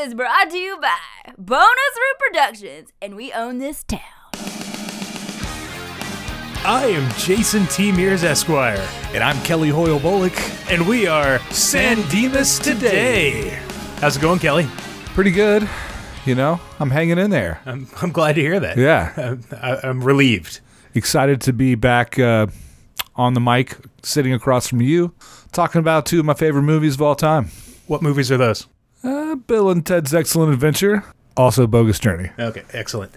is brought to you by Bonus Root Productions, and we own this town. I am Jason T. Mears Esquire, And I'm Kelly Hoyle Bullock. and we are San Dimas Today. How's it going, Kelly? Pretty good. You know, I'm hanging in there. I'm, I'm glad to hear that. Yeah. I'm, I- I'm relieved. Excited to be back uh, on the mic, sitting across from you, talking about two of my favorite movies of all time What movies are those? Uh, Bill and Ted's Excellent Adventure, also Bogus Journey. Okay, excellent.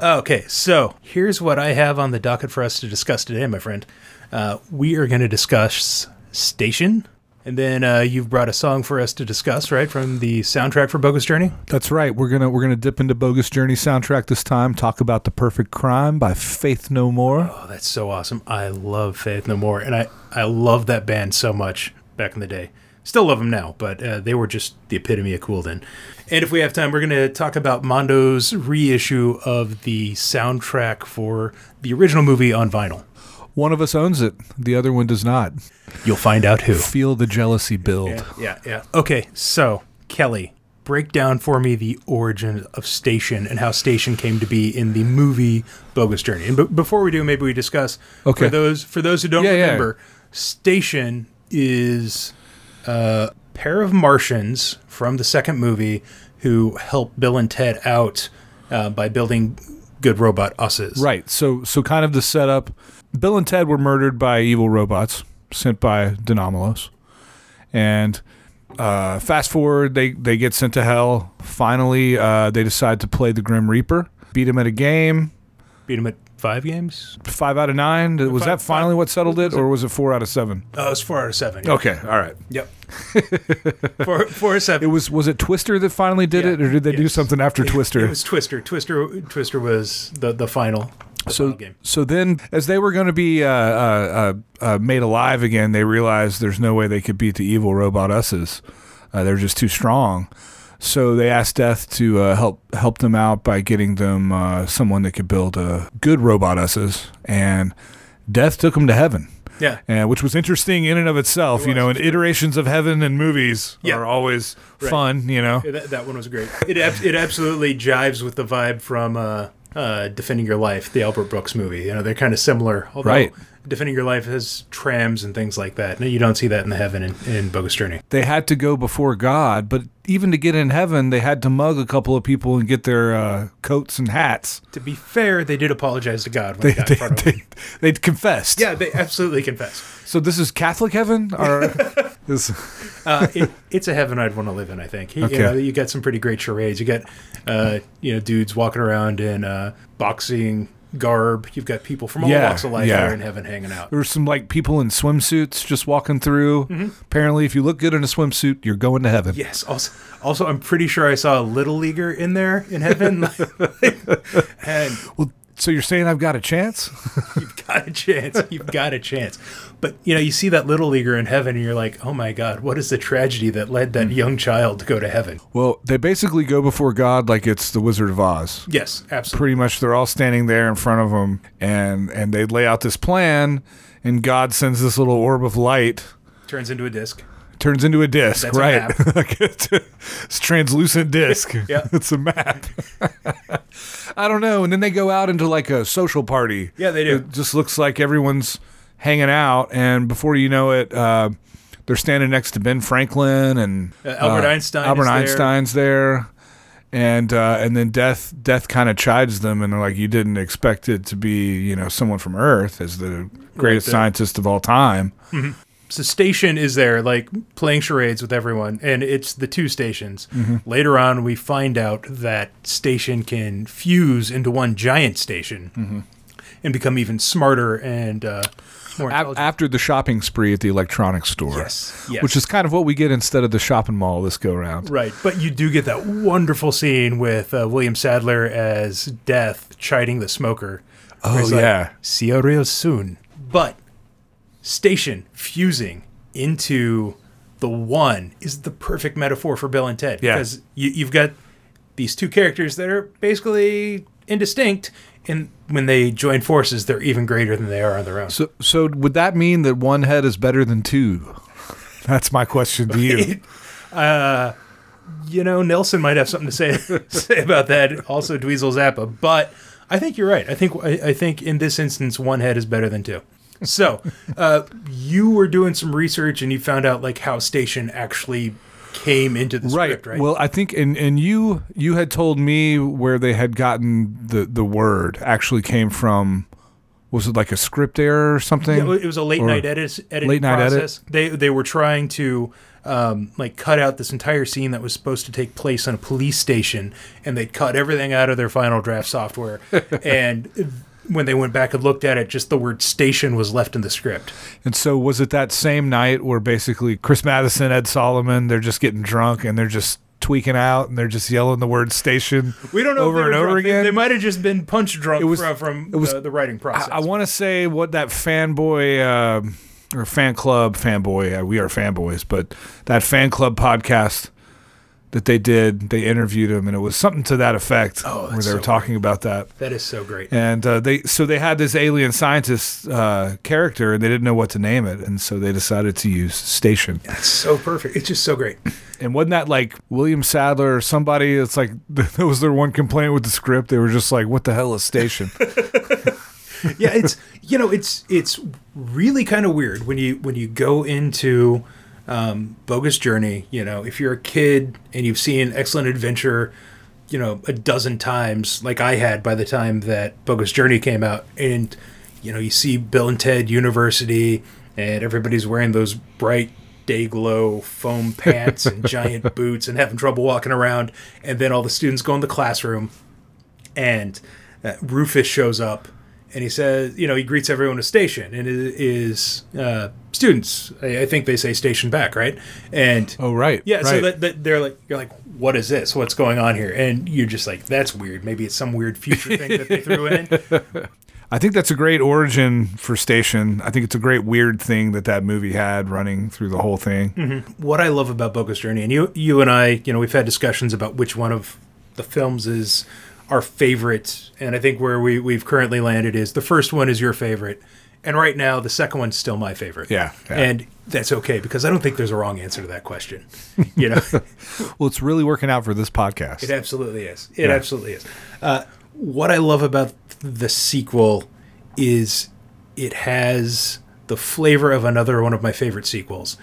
Okay, so here's what I have on the docket for us to discuss today, my friend. Uh, we are going to discuss Station, and then uh, you've brought a song for us to discuss, right, from the soundtrack for Bogus Journey. That's right. We're gonna we're gonna dip into Bogus Journey soundtrack this time. Talk about The Perfect Crime by Faith No More. Oh, that's so awesome. I love Faith No More, and I, I love that band so much back in the day. Still love them now, but uh, they were just the epitome of cool then. And if we have time, we're going to talk about Mondo's reissue of the soundtrack for the original movie on vinyl. One of us owns it. The other one does not. You'll find out who. Feel the jealousy build. Yeah, yeah. Okay, so Kelly, break down for me the origin of Station and how Station came to be in the movie Bogus Journey. And b- before we do, maybe we discuss Okay. for those for those who don't Yeah, yeah. remember, Station is a pair of Martians from the second movie who help Bill and Ted out uh, by building good robot us's. Right. So so kind of the setup. Bill and Ted were murdered by evil robots sent by De Nomolos. And uh, fast forward, they, they get sent to hell. Finally, uh, they decide to play the Grim Reaper, beat him at a game, Beat him at five games. five out of nine. Was Five- that finally five- what settled it, was it- or was it four out of seven? Oh, was four out of seven. yeah. Okay, all right. Yep. Out of seven. It was was it Twister that finally did Yeah, it, or did they do something after Twister? It was Twister. Twister. Twister was the the final. The so final so then as they were going to be uh, uh, uh, uh, made alive again they realized there's no way they could beat the evil robot us's uh, they're just too strong so they asked death to uh, help help them out by getting them uh, someone that could build a good robot us's and death took them to heaven Yeah. and which was interesting in and of itself you know and iterations of heaven and movies Yeah. are always Right. fun you know That, that one was great. It ab- it absolutely jives with the vibe from uh, uh, Defending Your Life, the Albert Brooks movie. You know, they're kind of similar. Although Right. Defending Your Life has trams and things like that. No, you don't see that in the heaven in, in Bogus Journey. they had to go before God, but even to get in heaven, they had to mug a couple of people and get their uh, coats and hats. To be fair, they did apologize to God when They, they, got they, in front of him. they, confessed. Yeah, they absolutely confess. So this is Catholic heaven, or is Uh, it, it's a heaven I'd want to live in. I think. You- Okay. You, know, you got some pretty great charades. You got, uh, you know, dudes walking around in uh, boxing garb. You've got people from all Yeah, walks of life yeah. that are in heaven hanging out. there were some like people in swimsuits just walking through? Mm-hmm. Apparently, if you look good in a swimsuit, you're going to heaven. Yes. Also, also, I'm pretty sure I saw a little leaguer in there in heaven, and Well, so you're saying I've got a chance? you've got a chance. You've got a chance. But you know, you see that little leaguer in heaven, and you're like, oh my god, what is the tragedy that led Hmm. that young child to go to heaven? well, they basically go before God like it's the Wizard of Oz. Yes, absolutely. Pretty much, they're all standing there in front of him, and and they lay out this plan, and God sends this little orb of light Turns into a disc. turns into a disc, That's a right? map. It's, it's translucent disc. Yeah. it's a map. I don't know. And then they go out into like a social party. Yeah, they do. It just looks like everyone's hanging out, and before you know it, uh, they're standing next to Ben Franklin and Uh, Albert Einstein Albert there. Einstein's there. And uh, and then death death kind of chides them and they're like you didn't expect it to be you know someone from Earth as the greatest the- scientist of all time So station is there, like playing charades with everyone, and it's the two stations. Mm-hmm. Later on, we find out that station can fuse into one giant station Mm-hmm. and become even smarter and uh, more A- after the shopping spree at the electronics store. Yes, yes. Which is kind of what we get instead of the shopping mall this go round. Right, but you do get that wonderful scene with uh, William Sadler as Death chiding the smoker. Oh, Where he's like, yeah. See you real soon. But Station fusing into the one is the perfect metaphor for Bill and Ted Yeah. because you, you've got these two characters that are basically indistinct, and when they join forces, they're even greater than they are on their own. So so would that mean that one head is better than two? That's my question to you. Uh, you know, Nelson might have something to say say about that. Also, Dweezil Zappa, but I think you're right. I think I, I think in this instance, one head is better than two. So, uh, you were doing some research and you found out like how Station actually came into the script, right? Well, I think, and and you you had told me where they had gotten the the word actually came from. Was it like a script error or something? Yeah, it was a late Or- night edit, editing late night edit? process. They they were trying to um, like cut out this entire scene that was supposed to take place on a police station, and they cut everything out of their final draft software. and when they went back and looked at it, just the word "station" was left in the script. And so was it that same night where basically Chris Matheson, Ed Solomon, they're just getting drunk and they're just tweaking out and they're just yelling the word station We don't know over and over drunk. Again? They, might have just been punch drunk It was- from, from it was- the, the writing process. I, I want to say what that fanboy uh, or fan club fanboy, uh, we are fanboys, but that fan club podcast that they did, they interviewed him, and it was something to that effect Oh, where they were so talking about that. that is so great. And uh, they so they had this alien scientist uh, character, and they didn't know what to name it, and so they decided to use Station. That's so perfect. It's just so great. And wasn't that like William Sadler or somebody? It's like that was their one complaint with the script. They were just like, "What the hell is Station?" yeah, it's you know, it's it's really kind of weird when you when you go into um, Bogus Journey. You know, if you're a kid and you've seen Excellent Adventure, you know, a dozen times, like I had by the time that Bogus Journey came out, and you know, you see Bill and Ted University, and everybody's wearing those bright day glow foam pants and giant boots and having trouble walking around, and then all the students go in the classroom and uh, Rufus shows up and he says, you know, he greets everyone at station and it is uh, students. I, I think they say station back, right? And oh, right. yeah, so that, that they're like, you're like, what is this? What's going on here? And you're just like, that's weird. Maybe it's some weird future thing that they threw in. I think that's a great origin for Station. I think it's a great weird thing that that movie had running through the whole thing. what I love about Bogus Journey, and you, you and I, you know, we've had discussions about which one of the films is our favorite, and I think where we we've currently landed is the first one is your favorite, and right now the second one's still my favorite. Yeah, yeah. and that's okay because I don't think there's a wrong answer to that question. You know, Well, it's really working out for this podcast. it absolutely is. It Yeah. absolutely is. Uh, what I love about the sequel is it has the flavor of another one of my favorite sequels,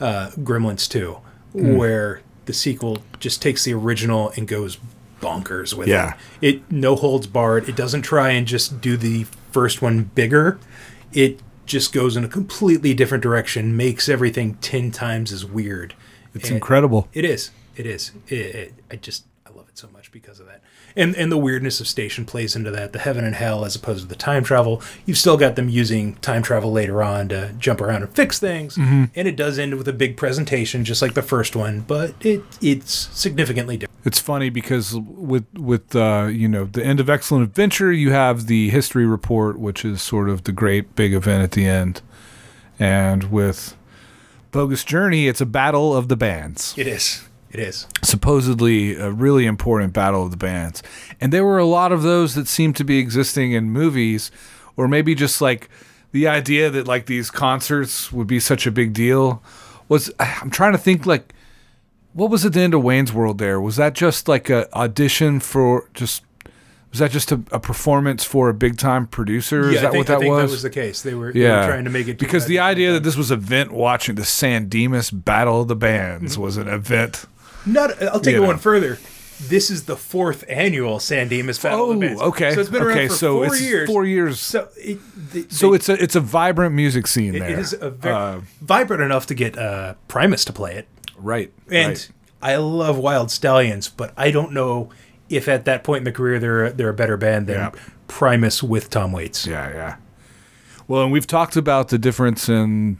uh, Gremlins 2, Hmm. where the sequel just takes the original and goes bonkers with Yeah. it. It no holds barred. It doesn't try and just do the first one bigger. It just goes in a completely different direction, makes everything 10 times as weird. It's And- incredible. it is. It is. It, it, I just I love it so much because of that. And and the weirdness of station plays into that. The heaven and hell as opposed to the time travel. You've still got them using time travel later on to jump around and fix things. Mm-hmm. And it does end with a big presentation, just like the first one, but it it's significantly different. It's funny because with with uh, you know the end of Excellent Adventure, you have the history report, which is sort of the great big event at the end, and with Bogus Journey, it's a battle of the bands. It is. It is. supposedly a really important battle of the bands. And there were a lot of those that seemed to be existing in movies, or maybe just like the idea that like these concerts would be such a big deal was I'm trying to think like what was at the end of Wayne's World there? Was that just like a audition for just was that just a, a performance for a big time producer? Is that I think, what that I think was? that was the case. They were, they yeah, were trying to make it because the 2,000 idea that this was event watching the San Dimas Battle of the Bands was an event. Not. I'll take it know. one further. This is the fourth annual San Dimas Battle of the Bands. Oh, okay. So it's been okay, around for so four it's years. Four years. So, So it, the, it's a it's a vibrant music scene It there. is a very Uh, vibrant enough to get uh, Primus to play it, right. and right. I love Wild Stallions, but I don't know if at that point in the career they're they're a better band than Yeah. Primus with Tom Waits. yeah, yeah. Well, and we've talked about the difference in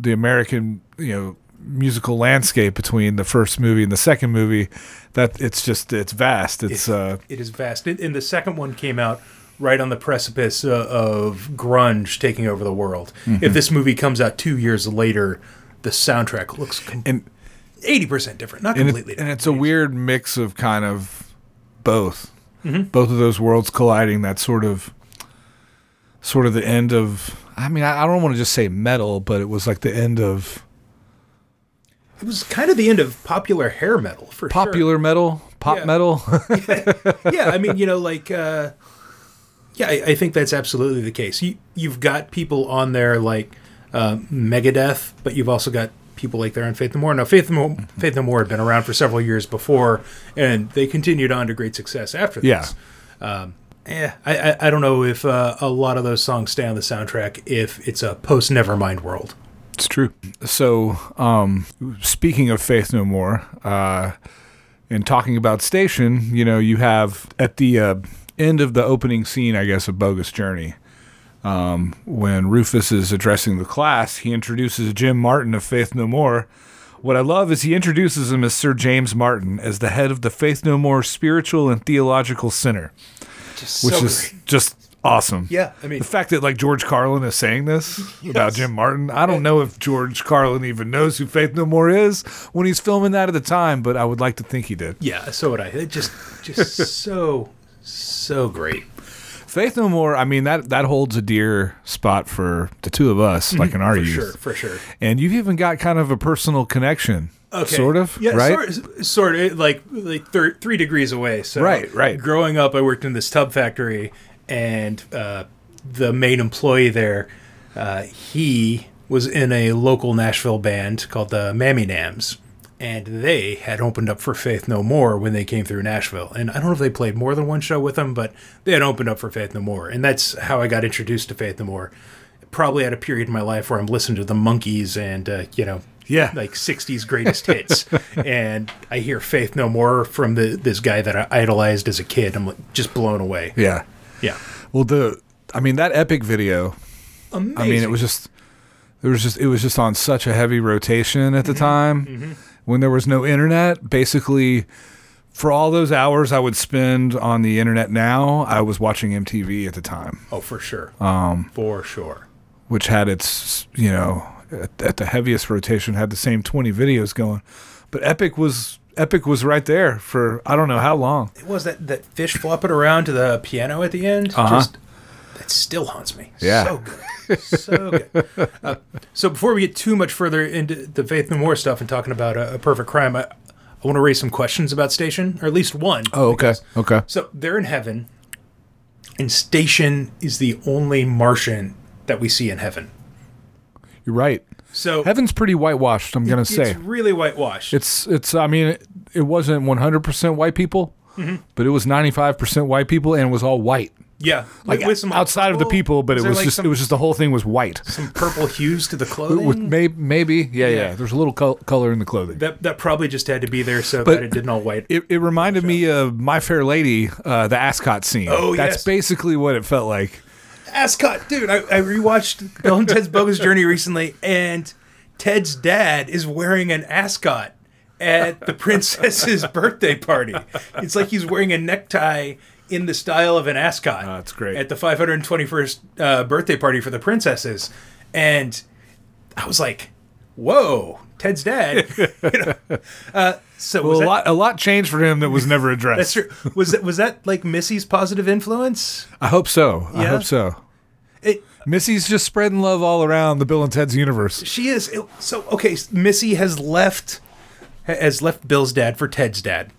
the American, you know, musical landscape between the first movie and the second movie. That it's just it's vast. It's uh It is vast, and, and the second one came out right on the precipice uh, of grunge taking over the world. Mm-hmm. If this movie comes out two years later, the soundtrack looks and eighty percent different, not and, completely. it, and it's a weird mix of kind of both Mm-hmm. both of those worlds colliding that sort of sort of the end of i mean i, I don't want to just say metal but it was like the end of it was kind of the end of popular hair metal for sure. Popular metal, pop Yeah. metal. yeah, I mean, you know, like, uh, yeah, I, I think that's absolutely the case. You, you've got people on there like uh, Megadeth, but you've also got people like there on Faith No More. Now, Faith No, Faith no More had been around for several years before, and they continued on to great success after this. Um, eh, I, I, I don't know if uh, a lot of those songs stay on the soundtrack if it's a post Nevermind world. It's true. So, um, speaking of Faith No More, uh, and talking about Station, you know, you have at the uh, end of the opening scene, I guess, of Bogus Journey, um, when Rufus is addressing the class, he introduces Jim Martin of Faith No More. What I love is he introduces him as Sir James Martin, as the head of the Faith No More Spiritual and Theological Center, Just which so is great. just awesome. Yeah, I mean, The fact that like George Carlin is saying this about Jim Martin, I don't know if George Carlin even knows who Faith No More is when he's filming that at the time, but I would like to think he did. yeah, so would I. It just, just so, so great. Faith No More, I mean that that holds a dear spot for the two of us, like in our Mm-hmm. For youth. sure, for sure. And you've even got kind of a personal connection, sort of, yeah, right? Sort, sort of like like thir- three degrees away. So Right, right. Growing up, I worked in this tub factory, and uh, the main employee there, uh, he was in a local Nashville band called the Mammy Nams. And they had opened up for Faith No More when they came through Nashville. And I don't know if they played more than one show with them, but they had opened up for Faith No More. And that's how I got introduced to Faith No More. Probably at a period in my life where I'm listening to the Monkees and, uh, you know, Yeah. like 60s greatest hits and i hear faith no more from the this guy that i idolized as a kid i'm like just blown away Yeah. Yeah Well, the I mean that epic video. amazing I mean, it was just there was just it was just on such a heavy rotation at the Mm-hmm. time when there was no internet. Basically, for all those hours I would spend on the internet now, I was watching MTV at the time, oh for sure um for sure which had its you know at, at the heaviest rotation had the same twenty videos going, but Epic was Epic was right there for I don't know how long. it was that that fish flopping around to the piano at the end Uh-huh. just that still haunts me Yeah. so good so good uh, so before we get too much further into the faith no more stuff and talking about a, a perfect crime i, I want to raise some questions about station or at least one Oh, okay, okay. So they're in heaven, and Station is the only Martian that we see in heaven. You're right. So Heaven's pretty whitewashed. I'm gonna say it's really whitewashed. It's it's. I mean, it, wasn't 100 percent white people, Mm-hmm. but it was 95 percent white people, and it was all white. yeah, Like with some outside of the people, but it was like just some, it was just the whole thing was white. some purple hues to the clothing. With may, maybe, yeah, yeah, Yeah. There's a little col- color in the clothing. that that probably just had to be there so But- that it didn't all white. It, it reminded me of My Fair Lady, uh, the Ascot scene. Oh, That's yes. basically what it felt like. Ascot, dude. I, I rewatched Bill and Ted's Bogus Journey recently, and Ted's dad is wearing an ascot at the princess's birthday party. It's like he's wearing a necktie in the style of an ascot. Oh, that's great. At the 521st uh, birthday party for the princesses, and I was like, "Whoa, Ted's dad." You know? uh, so Well, was a that, lot a lot changed for him that was never addressed. that's true. Was that was that like Missy's positive influence? I hope so. I hope so. It, Missy's just spreading love all around the Bill and Ted's universe. She is so okay. Missy has left has left Bill's dad for Ted's dad,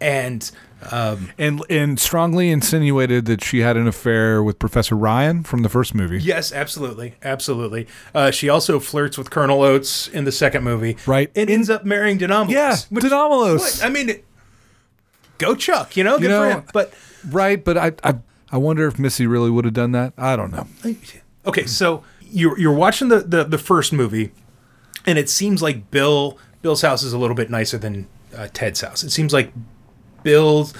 and um, and and strongly insinuated that she had an affair with Professor Ryan from the first movie. yes, absolutely, absolutely. Uh, she also flirts with Colonel Oates in the second movie, Right. And ends up marrying De Nomolos. Yeah, which- De Nomolos. what? I mean, go Chuck, you know, good know, for him. But Right, but I, I I wonder if Missy really would have done that. I don't know. okay, so you're you're watching the, the the first movie, and it seems like Bill Bill's house is a little bit nicer than uh, Ted's house. It seems like Bill's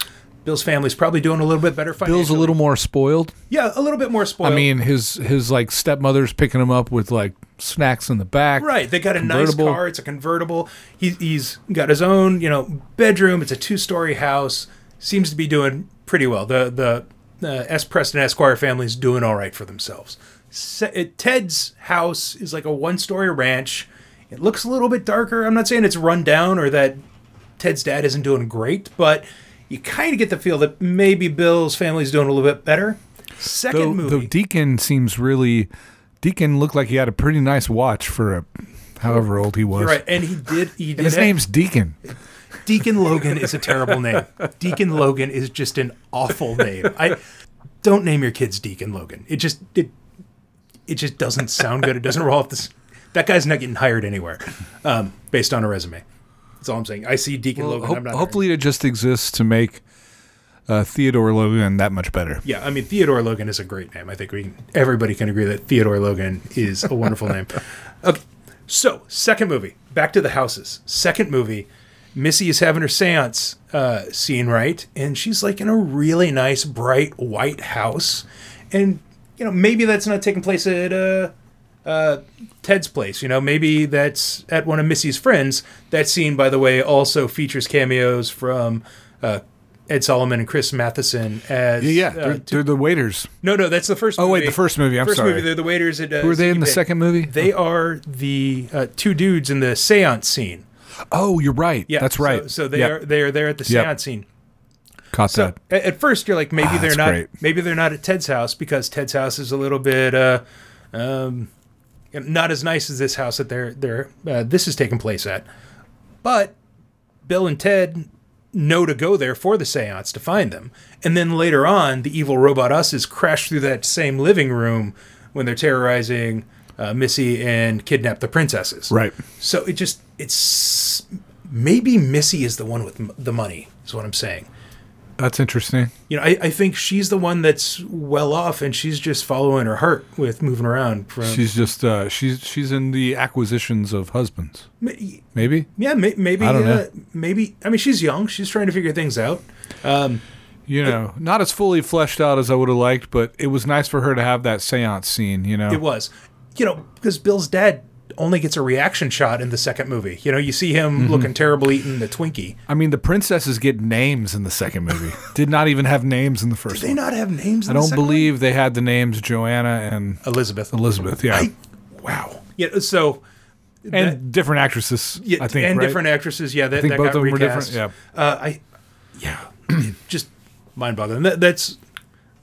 Bill's family's probably doing a little bit better financially. Bill's a little more spoiled. yeah, a little bit more spoiled. I mean, his his like stepmother's picking him up with like snacks in the back. right? They got a nice car. It's a convertible. He, he's got his own you know bedroom. It's a two story house. Seems to be doing pretty well. The the uh, S. Preston Esquire family's doing all right for themselves. Se- Ted's house is like a one story ranch. It looks a little bit darker. I'm not saying it's run down or that Ted's dad isn't doing great, but you kind of get the feel that maybe Bill's family's doing a little bit better. Second Though, movie. though Deacon seems really Deacon looked like he had a pretty nice watch for a however old he was. You're right, and he did. He did. His have- name's Deacon. Deacon Logan is a terrible name. Deacon Logan is just an awful name. I don't name your kids Deacon Logan. It just it it just doesn't sound good. It doesn't roll off this. That guy's not getting hired anywhere, um, based on a resume. That's all I'm saying. I see Deacon Logan. Ho- I'm not hopefully, it just exists to make uh, Theodore Logan that much better. Yeah, I mean Theodore Logan is a great name. I think we everybody can agree that Theodore Logan is a wonderful name. Okay, so second movie, back to the houses. Second movie, Missy is having her séance uh, scene right, and she's like in a really nice, bright white house, and you know maybe that's not taking place at uh, uh, Ted's place. You know, maybe that's at one of Missy's friends. That scene, by the way, also features cameos from. Uh, Ed Solomon and Chris Matheson as Yeah, uh, they're, two- they're the waiters. no, no, that's the first. Oh, movie. wait, the first movie, I'm first sorry. movie. They're the waiters at. Uh, Were they in the Bay. second movie? They are the uh, two dudes in the séance scene. Oh, you're right. Yeah, that's right. So, they Yep. are they are there at the Yep. séance scene. Caught So that. at, first you're like maybe Ah, they're not great. maybe they're not at Ted's house because Ted's house is a little bit uh, um, not as nice as this house that they're they're uh, this is taking place at. But Bill and Ted know to go there for the seance to find them. And then later on, the evil robot us's crash through that same living room when they're terrorizing uh, Missy and kidnap the princesses. Right. So it just, it's maybe Missy is the one with m- the money, is what I'm saying. That's interesting. You know, I, I think she's the one that's well off and she's just following her heart with moving around from. She's just uh, she's she's in the acquisitions of husbands. Ma- Maybe yeah, may, maybe. I don't know. uh, maybe. I mean, she's young. She's trying to figure things out. you know not as fully fleshed out as I would have liked, but it was nice for her to have that séance scene. You know, It was, you know, because Bill's dad only gets a reaction shot in the second movie. You know, you see him Mm-hmm. looking terrible eating the Twinkie. I mean, the princesses get names in the second movie. Did not even have names in the first They one. not have names. I don't believe they had the names Joanna and Elizabeth. Elizabeth. Yeah, I, wow. Yeah. So. and that- different actresses. yeah, I think and right? different actresses. Yeah, that, I think that both got of them were different. Yeah. Uh, I, yeah, just mind-boggling. That, that's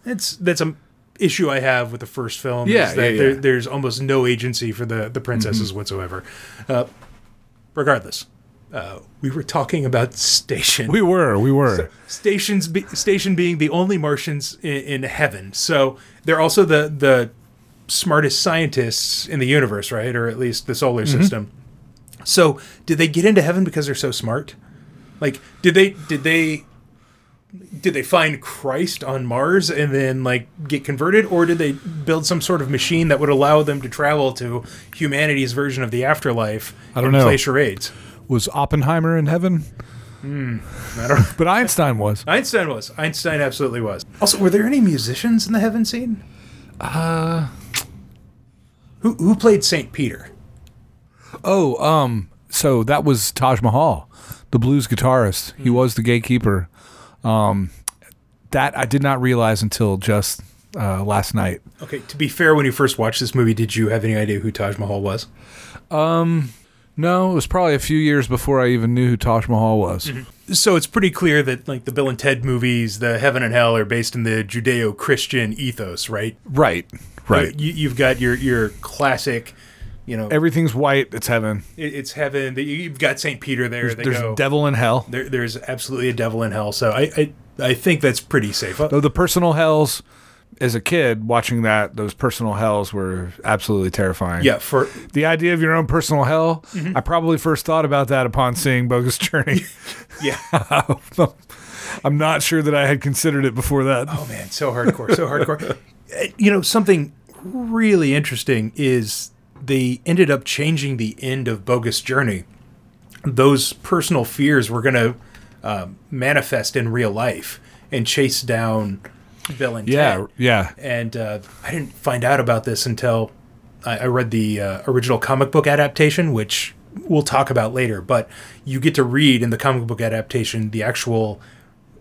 that's that's a issue I have with the first film. is that yeah, there- there's almost no agency for the the princesses whatsoever. Uh, regardless, uh, we were talking about Station. We were, we were. Stations be, Station being the only Martians in, in heaven, so they're also the the smartest scientists in the universe, right? Or at least the solar Mm-hmm. system. So, did they get into heaven because they're so smart? Like, did they did they did they find Christ on Mars and then like get converted, or did they build some sort of machine that would allow them to travel to humanity's version of the afterlife I don't know. play charades? Was Oppenheimer in heaven? I don't. But Einstein was. Einstein was. Einstein absolutely was. Also, were there any musicians in the heaven scene? Uh, who who played Saint Peter? Oh, um, so that was Taj Mahal, the blues guitarist. He was the gatekeeper. Um, that I did not realize until just uh, last night. Okay, to be fair, when you first watched this movie, did you have any idea who Taj Mahal was? Um, No, it was probably a few years before I even knew who Taj Mahal was. So it's pretty clear that like the Bill and Ted movies, the Heaven and Hell, are based in the Judeo-Christian ethos, right? Right, right. You, you've got your your classic, you know, Everything's white. It's heaven. it- it's heaven. You've got Saint Peter there. they There's go. a devil in hell. there, there's absolutely a devil in hell. So I I, I think that's pretty safe. Though the personal hells, as a kid watching that, those personal hells were absolutely terrifying. Yeah, for The idea of your own personal hell, Mm-hmm. I probably first thought about that upon seeing Bogus Journey. yeah. I'm not sure that I had considered it before that. Oh man, so hardcore, so hardcore. Uh, You know, something really interesting is they ended up changing the end of Bogus Journey. Those personal fears were going to um, manifest in real life and chase down Bill and yeah, Ted. yeah. And uh, I didn't find out about this until I, I read the uh, original comic book adaptation, which we'll talk about later. But you get to read in the comic book adaptation the actual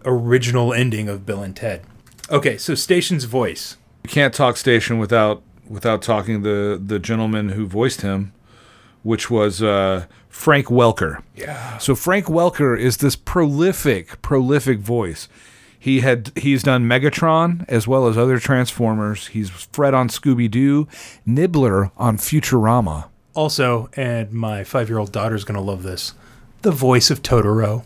original ending of Bill and Ted. Okay, so Station's voice. You can't talk Station without without talking the the gentleman who voiced him, which was uh, Frank Welker. Yeah. So Frank Welker is this prolific, prolific voice. He had he's done Megatron as well as other Transformers. He's Fred on Scooby Doo, Nibbler on Futurama. Also, and my five year old daughter's going to love this the voice of Totoro.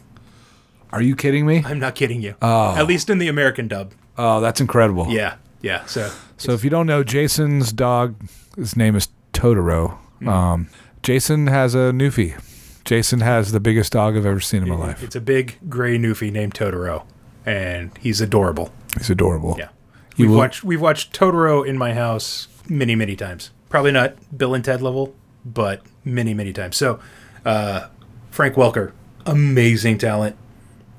Are you kidding me? I'm not kidding you. Oh. At least in the American dub. Oh, that's incredible. Yeah. Yeah. So, So if you don't know, Jason's dog, his name is Totoro. Hmm. Um, Jason has a Newfie. Jason has the biggest dog I've ever seen in my life. it's a big gray Newfie named Totoro, and he's adorable. He's adorable. Yeah. We've will- watched we've watched Totoro in my house many many times. Probably not Bill and Ted level, but many many times. So, uh, Frank Welker, amazing talent.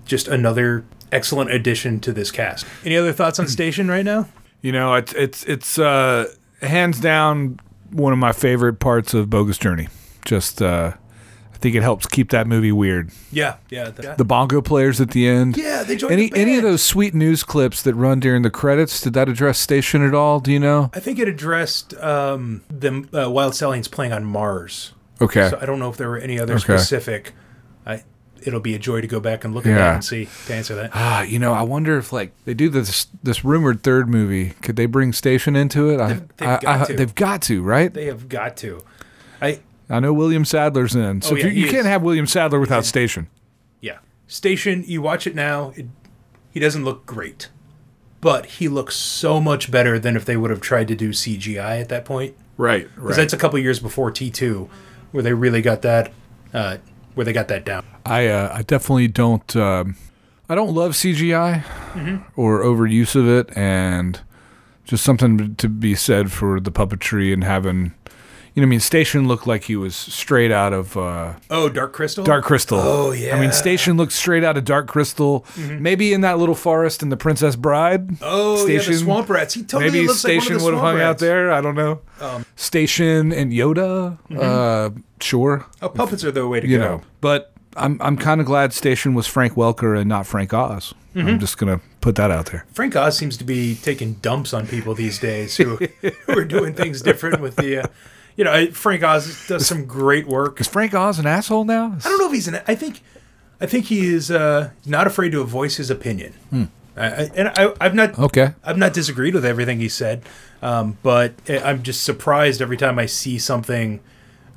Just another excellent addition to this cast. Any other thoughts on Station right now? You know, it's it's it's uh, hands down one of my favorite parts of Bogus Journey. Just uh, I think it helps keep that movie weird. Yeah, yeah, the, The bongo players at the end. yeah. They joined Any the any of those sweet news clips that run during the credits? Did that address Station at all? Do you know? I think it addressed um, them uh, Wild Stallions playing on Mars. Okay. So I don't know if there were any other Okay. specific. It'll be a joy to go back and look at Yeah. that and see to answer that. Ah, you know, I wonder if like they do this this rumored third movie, could they bring Station into it? I, They've- they've I- got I- to. They've got to, right? They have got to. I I know William Sadler's in, so Oh, yeah, you, you can't have William Sadler without Station. yeah. Station. You watch it now. It, he doesn't look great, but he looks so much better than if they would have tried to do CGI at that point. Right, Because that's a couple years before T two, where they really got that. Uh, where they got that down. I uh, I definitely don't um, I don't love CGI Mm-hmm. or overuse of it, and just something to be said for the puppetry and having. You know, what I mean, Station looked like he was straight out of uh, Oh, Dark Crystal. Dark Crystal. Oh, yeah. I mean, Station looked straight out of Dark Crystal. Maybe in that little forest in the Princess Bride. Oh, yeah, the swamp rats. He totally Maybe looks Station like would have hung out rats. Um, there. I don't know. Station and Yoda. Uh, sure. Oh, puppets are the way to You go. know, but I'm I'm kind of glad Station was Frank Welker and not Frank Oz. Mm-hmm. I'm just gonna put that out there. Frank Oz seems to be taking dumps on people these days who, who are doing things different with the, uh, you know, Frank Oz does some great work. Is Frank Oz an asshole now? I don't know if he's an. I think, I think he is uh, not afraid to voice his opinion. I, I, and I, I've not, Okay. I've not disagreed with everything he said, um, but I'm just surprised every time I see something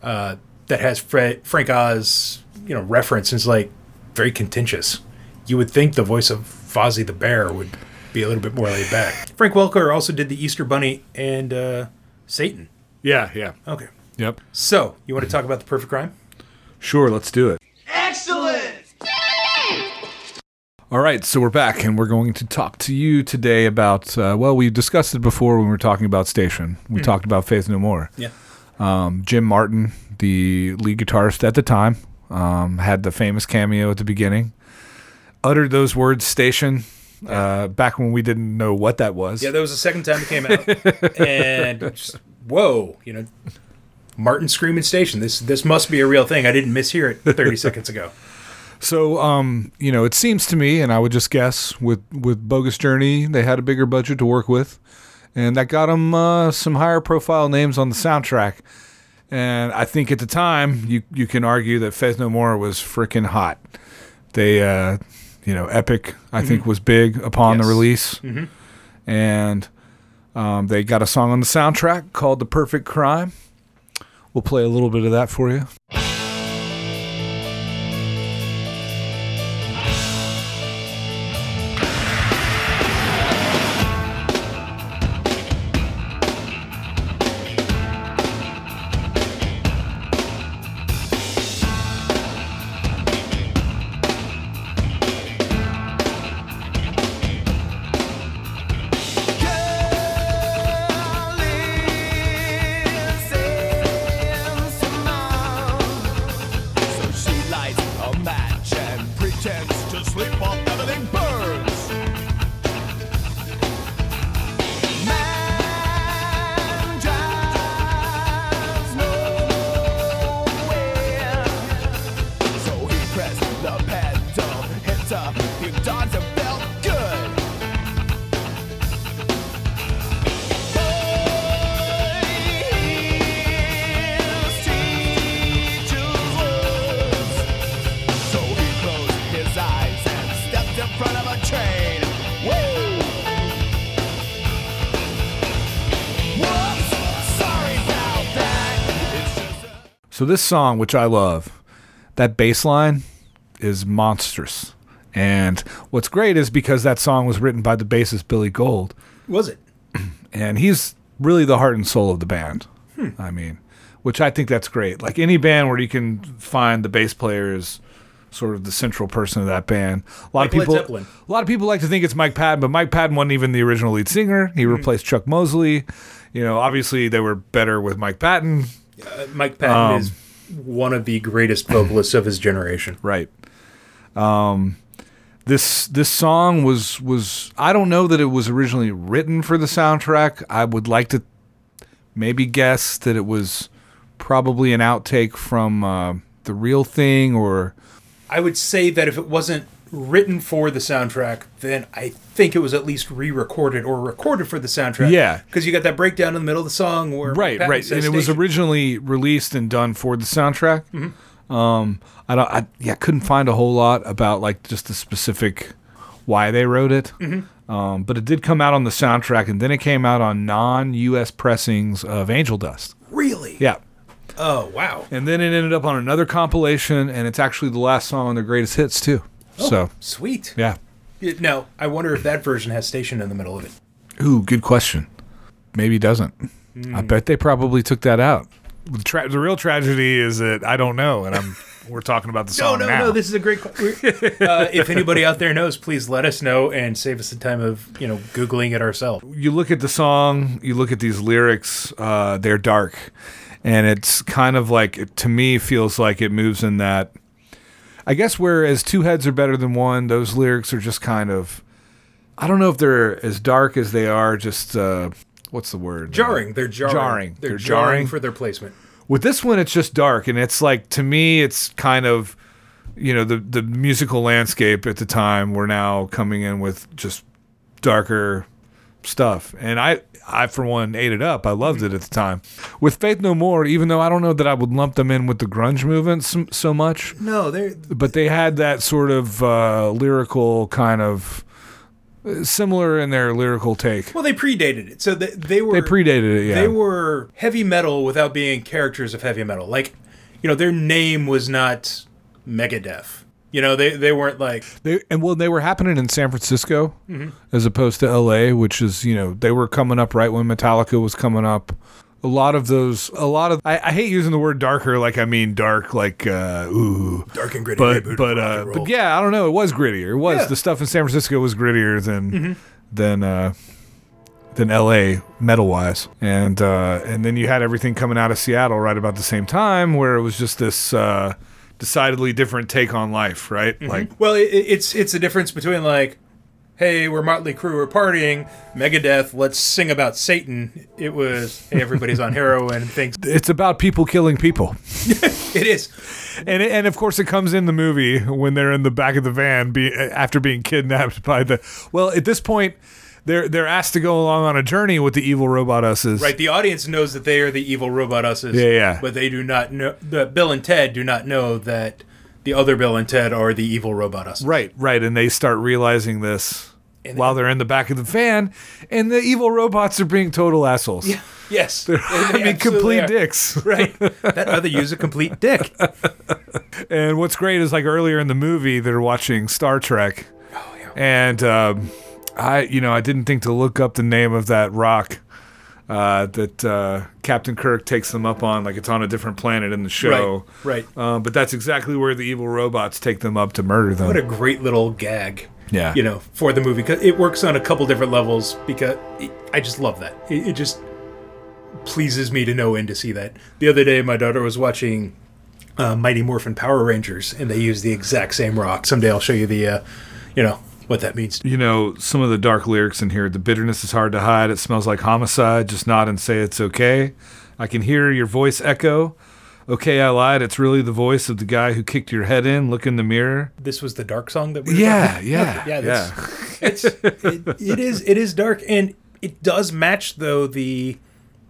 uh, that has Fred, Frank Oz, you know, reference. And it's like very contentious. You would think the voice of Fozzie the Bear would be a little bit more laid back. Frank Welker also did the Easter Bunny and uh, Satan. Yeah, yeah. Okay, Yep. so you want to talk about the perfect crime? Sure, let's do it. Excellent! All right, so we're back, and we're going to talk to you today about. Uh, well, we discussed it before when we were talking about Station. We talked about Faith No More. Yeah. Um, Jim Martin, the lead guitarist at the time, um, had the famous cameo at the beginning. Uttered those words, "Station," uh, back when we didn't know what that was. Yeah, that was the second time it came out, and just, whoa, you know, Martin screaming station. This this must be a real thing. I didn't mishear it 30 seconds ago. So, um, you know, it seems to me, and I would just guess with with Bogus Journey, they had a bigger budget to work with, and that got them uh, some higher profile names on the soundtrack. And I think at the time, you you can argue that Faith No More was freaking hot. They, uh, you know, Epic, I think, was big upon the Yes. release, and um, they got a song on the soundtrack called "The Perfect Crime." We'll play a little bit of that for you. So this song, which I love, that bass line is monstrous. And what's great is because that song was written by the bassist Billy Gould, Was it? and he's really the heart and soul of the band. Hmm. I mean, which I think that's great. Like any band where you can find the bass player is sort of the central person of that band. A lot Like of people, a lot of people like to think it's Mike Patton, but Mike Patton wasn't even the original lead singer. He hmm. replaced Chuck Mosley. You know, obviously they were better with Mike Patton. Uh, Mike Patton Um, is one of the greatest vocalists of his generation. Right. Um, this this song was was I don't know that it was originally written for the soundtrack. I would like to maybe guess that it was probably an outtake from uh, the real thing or I would say that if it wasn't written for the soundtrack, then I think it was at least re-recorded or recorded for the soundtrack. Yeah. because you got that breakdown in the middle of the song where right Patton right and it was originally released and done for the soundtrack. Um, I don't I yeah couldn't find a whole lot about like just the specific why they wrote it. Um, but it did come out on the soundtrack, and then it came out on non-U.S. pressings of Angel Dust. really. Yeah. Oh wow. And then it ended up on another compilation, and it's actually the last song on their greatest hits too. So Sweet. yeah. Now I wonder if that version has station in the middle of it. Ooh, good question. Maybe it doesn't. I Hmm. bet they probably took that out. The, tra- the real tragedy is that I don't know, and I'm we're talking about the No, song no, now. no. This is a great. que- uh, if anybody out there knows, please let us know and save us the time of you know googling it ourselves. you look at the song, you look at these lyrics, uh, they're dark. And it's kind of like, it, to me, feels like it moves in that. I guess whereas two heads are better than one, those lyrics are just kind of. I don't know if they're as dark as they are just. Uh, what's the word? Jarring. They're jarring. Jarring. They're, They're jarring, jarring. for their placement. With this one, it's just dark, and it's like to me, it's kind of, you know, the the musical landscape at the time. We're now coming in with just darker stuff, and I, I for one, ate it up. I loved it at the time. With Faith No More, even though I don't know that I would lump them in with the grunge movement so, so much, No, they're but they had that sort of uh, lyrical kind of uh, similar in their lyrical take. well, they predated it. So they, they were They predated it, yeah. They were heavy metal without being characters of heavy metal. Like, you know, their name was not Megadeth. You know, they they weren't like They and well, they were happening in San Francisco as opposed to L.A., which is you know they were coming up right when Metallica was coming up. A lot of those, a lot of I, I hate using the word darker, like I mean dark, like uh, ooh, dark and gritty. but but uh, but yeah, I don't know. It was grittier. It was Yeah. the stuff in San Francisco was grittier than Mm-hmm. than uh, than L.A. metal wise, and uh, and then you had everything coming out of Seattle right about the same time, where it was just this uh, decidedly different take on life, right? Mm-hmm. Like Well, it, it's it's a difference between like, hey, we're Motley Crue, we're partying, Megadeth, let's sing about Satan. It was, hey, everybody's on heroin and things. it's about people killing people. It is. And and of course it comes in the movie when they're in the back of the van be, after being kidnapped by the well at this point they're they're asked to go along on a journey with the evil robot us's. Right, the audience knows that they are the evil robot us's. Yeah, yeah. But they do not know. The Bill and Ted do not know that the other Bill and Ted are the evil robot us's. Right, right, and they start realizing this And- while they're in the back of the van, and the evil robots are being total assholes. Yes. I mean, complete dicks. Right. That other use a complete dick. And what's great is like earlier in the movie, they're watching Star Trek, Oh yeah. and um, I, you know, I didn't think to look up the name of that rock uh, that uh, Captain Kirk takes them up on, like it's on a different planet in the show. Right. Right. Um, but that's exactly where the evil robots take them up to murder them. What a great little gag. Yeah. You know, for the movie because it works on a couple different levels. Because it, I just love that. It, it just pleases me to no end to see that. The other day, my daughter was watching uh, Mighty Morphin Power Rangers, and they use the exact same rock. Someday I'll show you the, uh, you know, what that means. you know, some of the dark lyrics in here. The bitterness is hard to hide. It smells like homicide. Just nod and say it's okay. I can hear your voice echo. Okay, I lied. It's really the voice of the guy who kicked your head in. Look in the mirror. This was the dark song that we. Yeah, yeah, yeah. yeah. It's it, it is it is dark, and it does match though the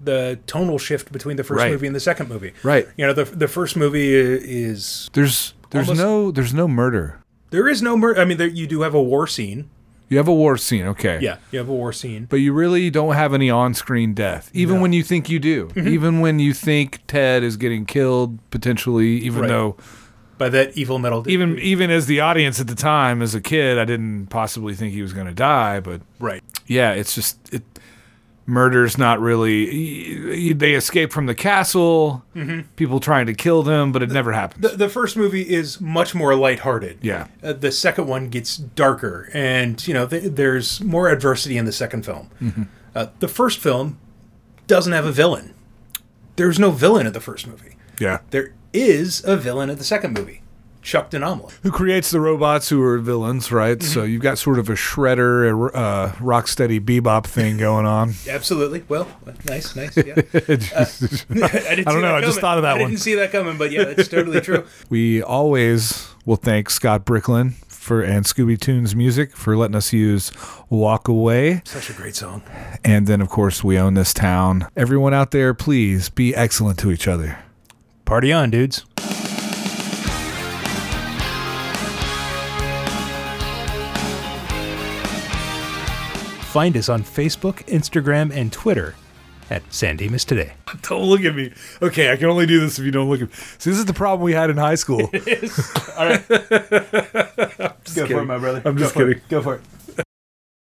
the tonal shift between the first Right. movie and the second movie. Right. You know, the the first movie is There's there's Almost- no there's no murder. There is no murder. I mean, there, you do have a war scene. You have a war scene, okay. Yeah, you have a war scene. But you really don't have any on screen death, even No. when you think you do. Mm-hmm. Even when you think Ted is getting killed, potentially, even Right. though, By that evil metal. even even as the audience at the time, as a kid, I didn't possibly think he was going to die. But right. yeah, it's just it. Murder's not really. They escape from the castle. People trying to kill them, but it never happens. The, the first movie is much more lighthearted. Yeah. Uh, the second one gets darker, and you know th- there's more adversity in the second film. Mm-hmm. Uh, the first film doesn't have a villain. There's no villain in the first movie. yeah. There is a villain in the second movie, Chuck De Nomolos. who creates the robots who are villains, right? So you've got sort of a shredder, a uh, rocksteady bebop thing going on. Absolutely. Well, nice, nice. Yeah. Uh, I, I don't know, I just thought of that I one. didn't see that coming, but yeah, that's totally true. We always will thank Scott Bricklin for and Scooby Tunes music for letting us use "Walk Away," Such a great song. and then of course we own this town. Everyone out there, please be excellent to each other. Party on, dudes. Find us on Facebook, Instagram, and Twitter at San Dimas Today. Don't look at me. Okay, I can only do this if you don't look at me. See, this is the problem we had in high school. All right. Go for it, my brother. I'm Go just for it. kidding. Go for it.